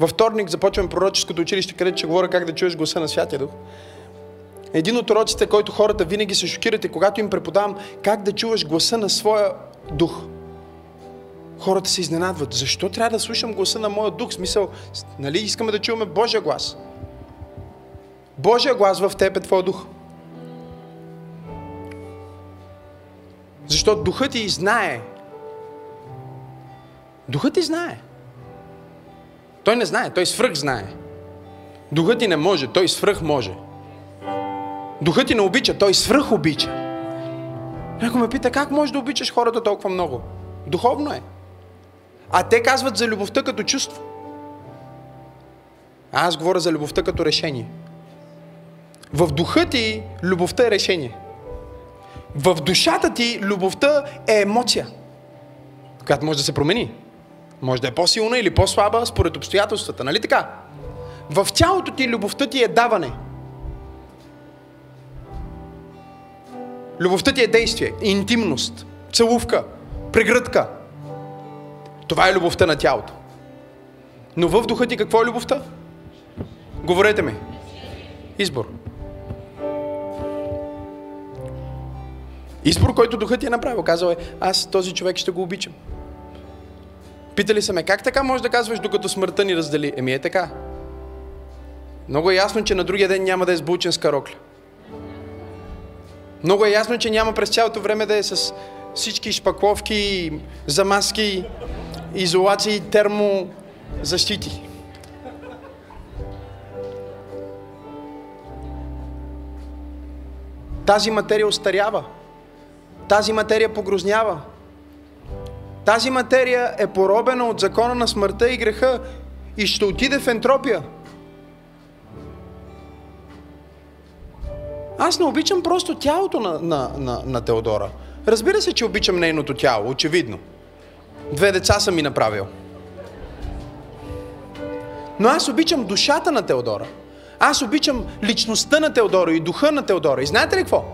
Във вторник започваме пророческото училище, където ще говоря как да чуеш гласа на Святия Дух. Един от уроците, който хората винаги се шокират е когато им преподавам как да чуваш гласа на своя дух. Хората се изненадват. Защо трябва да слушам гласа на моя дух? Смисъл, нали искаме да чуваме Божия глас? Божия глас в теб е твоя дух. Защото духът ти знае. Духът ти знае. Той не знае, той свръх знае. Духът ти не може, той свръх може. Духът ти не обича, той свръх обича. Някой ме пита, как можеш да обичаш хората толкова много? Духовно е. А те казват за любовта като чувство. А аз говоря за любовта като решение. В духа ти любовта е решение. В душата ти любовта е емоция, която може да се промени. Може да е по-силна или по-слаба според обстоятелствата, нали така? В тялото ти любовта ти е даване. Любовта ти е действие, интимност, целувка, прегръдка. Това е любовта на тялото. Но в духа ти какво е любовта? Говорете ми. Избор. Избор, който духът ти е направил. Казал е, аз този човек ще го обичам. Питали са ме, как така можеш да казваш, докато смъртта ни раздели? Еми е така. Много е ясно, че на другия ден няма да е сбучен с карокля. Много е ясно, че няма през цялото време да е с всички шпакловки, замазки, изолации, термозащити. Тази материя остарява. Тази материя погрознява. Тази материя е поробена от закона на смъртта и греха и ще отиде в ентропия. Аз не обичам просто тялото на, на, на, на Теодора. Разбира се, че обичам нейното тяло, очевидно. Две деца съм ми направил. Но аз обичам душата на Теодора. Аз обичам личността на Теодора и духа на Теодора. И знаете ли какво?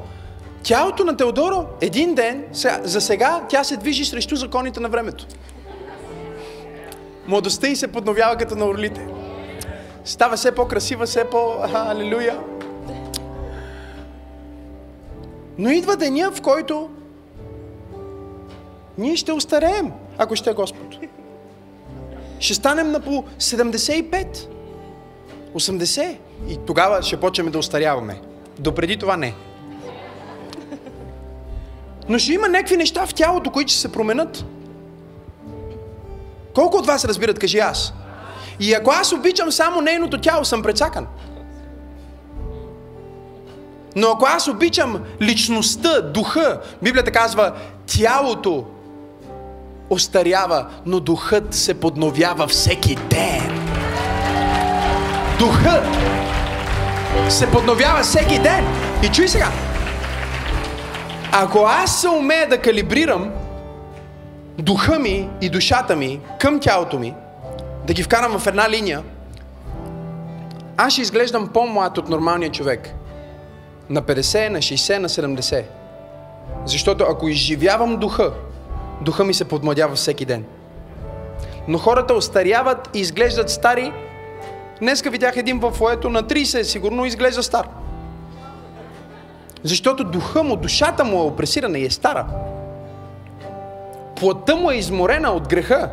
Тялото на Теодора един ден, за сега, тя се движи срещу законите на времето. Младостта й се подновява като на орлите. Става все по-красива, все по... Алелуя! Но идва деня, в който ние ще остареем, ако ще е Господ. Ще станем на по 75, 80 и тогава ще почнем да остаряваме. Допреди това не. Но ще има някакви неща в тялото, които ще се променят. Колко от вас разбират, кажи аз? И ако аз обичам само нейното тяло, съм прецакан. Но ако аз обичам личността, духа, Библията казва, тялото остарява, но духът се подновява всеки ден. Духът се подновява всеки ден. И чуй сега, ако аз се умея да калибрирам духа ми и душата ми към тялото ми, да ги вкарам в една линия, аз ще изглеждам по-млад от нормалния човек. На 50, на 60, на 70. Защото ако изживявам духа, духа ми се подмладява всеки ден. Но хората остаряват и изглеждат стари. Днеска видях един в фоето на 30, сигурно изглежда стар. Защото духа му, душата му е опресирана и е стара. Плътта му е изморена от греха.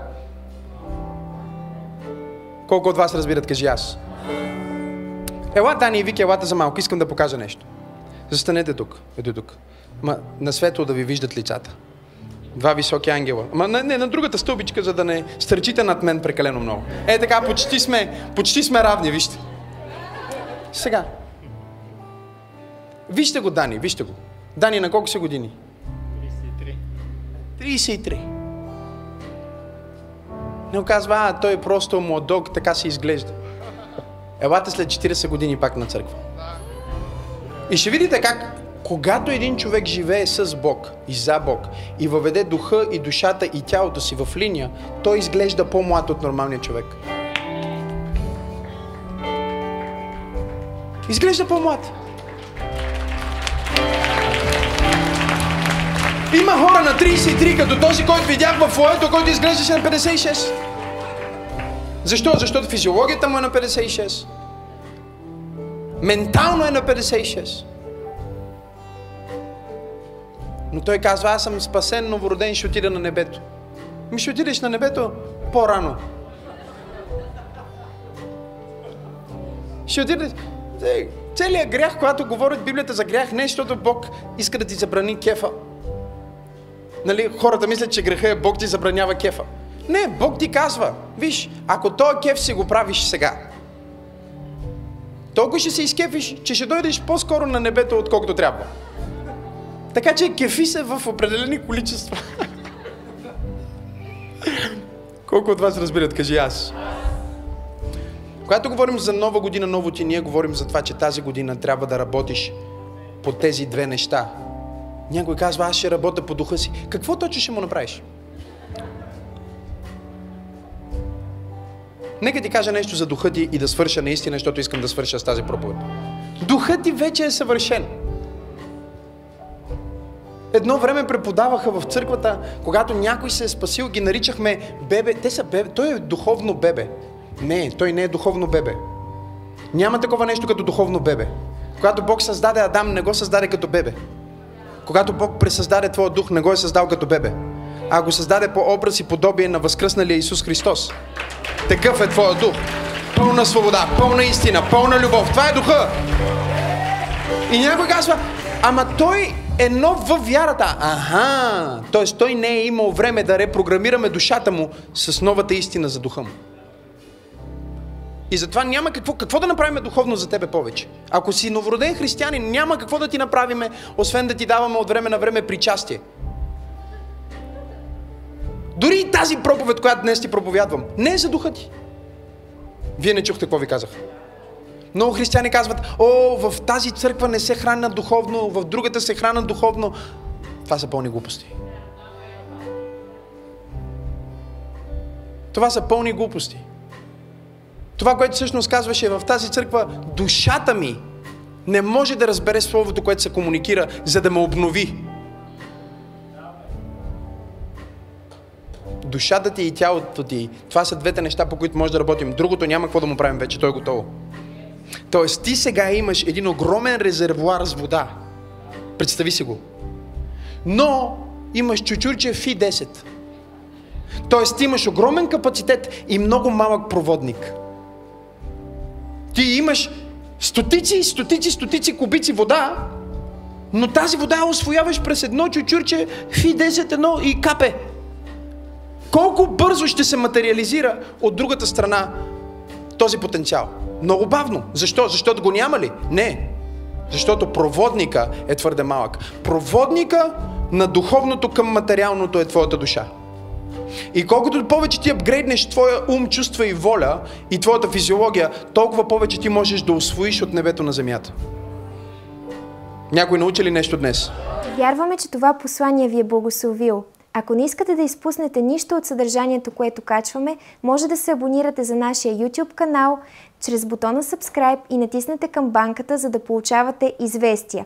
Колко от вас разбират, кажи аз. Ела, Дани и Вики, елата за малко. Искам да покажа нещо. Застанете тук. Ето тук. Ма, на светло да ви виждат лицата. Два високи ангела. Ма не, не, на другата стълбичка, за да не стърчите над мен прекалено много. Е така, почти сме, почти сме равни, вижте. Сега. Вижте го, Дани, вижте го. Дани, на колко си години? 33. 33. Не казва, а, той е просто младок, така се изглежда. Елате след 40 години пак на църква. И ще видите как, когато един човек живее с Бог и за Бог и въведе духа и душата и тялото си в линия, той изглежда по-млад от нормалния човек. Изглежда по-млад. Има хора на 33, като този, който видях в фоето, който изглеждаше на 56. Защо? Защото физиологията му е на 56. Ментално е на 56. Но той казва, аз съм спасен, новороден, ще отида на небето. Ми ще отидеш на небето по-рано. Ще отидеш... Целият грях, когато говорят Библията за грях, не е, защото Бог иска да ти забрани кефа. Нали, хората мислят, че греха е Бог ти забранява кефа. Не, Бог ти казва, виж, ако този кеф си го правиш сега, толкова ще се изкефиш, че ще дойдеш по-скоро на небето, отколкото трябва. Така че кефи се в определени количества. Колко от вас разбират, кажи аз. Когато говорим за нова година, ново ти, ние говорим за това, че тази година трябва да работиш по тези две неща. Някой казва, аз ще работя по духа си. Какво точно ще му направиш? Нека ти кажа нещо за духа ти и да свърша наистина, защото искам да свърша с тази проповед. Духът ти вече е съвършен. Едно време преподаваха в църквата, когато някой се е спасил, ги наричахме бебе. Те са бебе. Той е духовно бебе. Не, той не е духовно бебе. Няма такова нещо като духовно бебе. Когато Бог създаде Адам, не го създаде като бебе. Когато Бог пресъздаде твоя дух, не го е създал като бебе. А го създаде по образ и подобие на възкръсналия Исус Христос. Такъв е твоя дух. Пълна свобода, пълна истина, пълна любов. Това е духа. И някой казва, ама той е нов във вярата. Аха, т.е. той не е имал време да репрограмираме душата му с новата истина за духа му. И затова няма какво, какво да направим духовно за тебе повече. Ако си новороден християнин, няма какво да ти направиме, освен да ти даваме от време на време причастие. Дори и тази проповед, която днес ти проповядвам, не е за духа ти. Вие не чухте какво ви казах. Много християни казват, о, в тази църква не се храна духовно, в другата се храна духовно. Това са пълни глупости. Това са пълни глупости. Това, което всъщност казваше в тази църква, душата ми не може да разбере словото, което се комуникира, за да ме обнови. Душата ти и тялото ти, това са двете неща, по които може да работим. Другото няма какво да му правим вече, то е готово. Тоест ти сега имаш един огромен резервуар с вода. Представи си го. Но имаш чучурче фи 10. Тоест ти имаш огромен капацитет и много малък проводник. Ти имаш стотици, стотици, стотици кубици вода, но тази вода освояваш през едно чучурче фи 10 едно и капе. Колко бързо ще се материализира от другата страна този потенциал? Много бавно. Защо? Защото го няма ли? Не. Защото проводника е твърде малък. Проводника на духовното към материалното е твоята душа. И колкото повече ти апгрейднеш твоя ум, чувства и воля и твоята физиология, толкова повече ти можеш да освоиш от небето на земята. Някой научи ли нещо днес? Вярваме, че това послание ви е благословило. Ако не искате да изпуснете нищо от съдържанието, което качваме, може да се абонирате за нашия YouTube канал чрез бутона Subscribe и натиснете камбанката, за да получавате известия.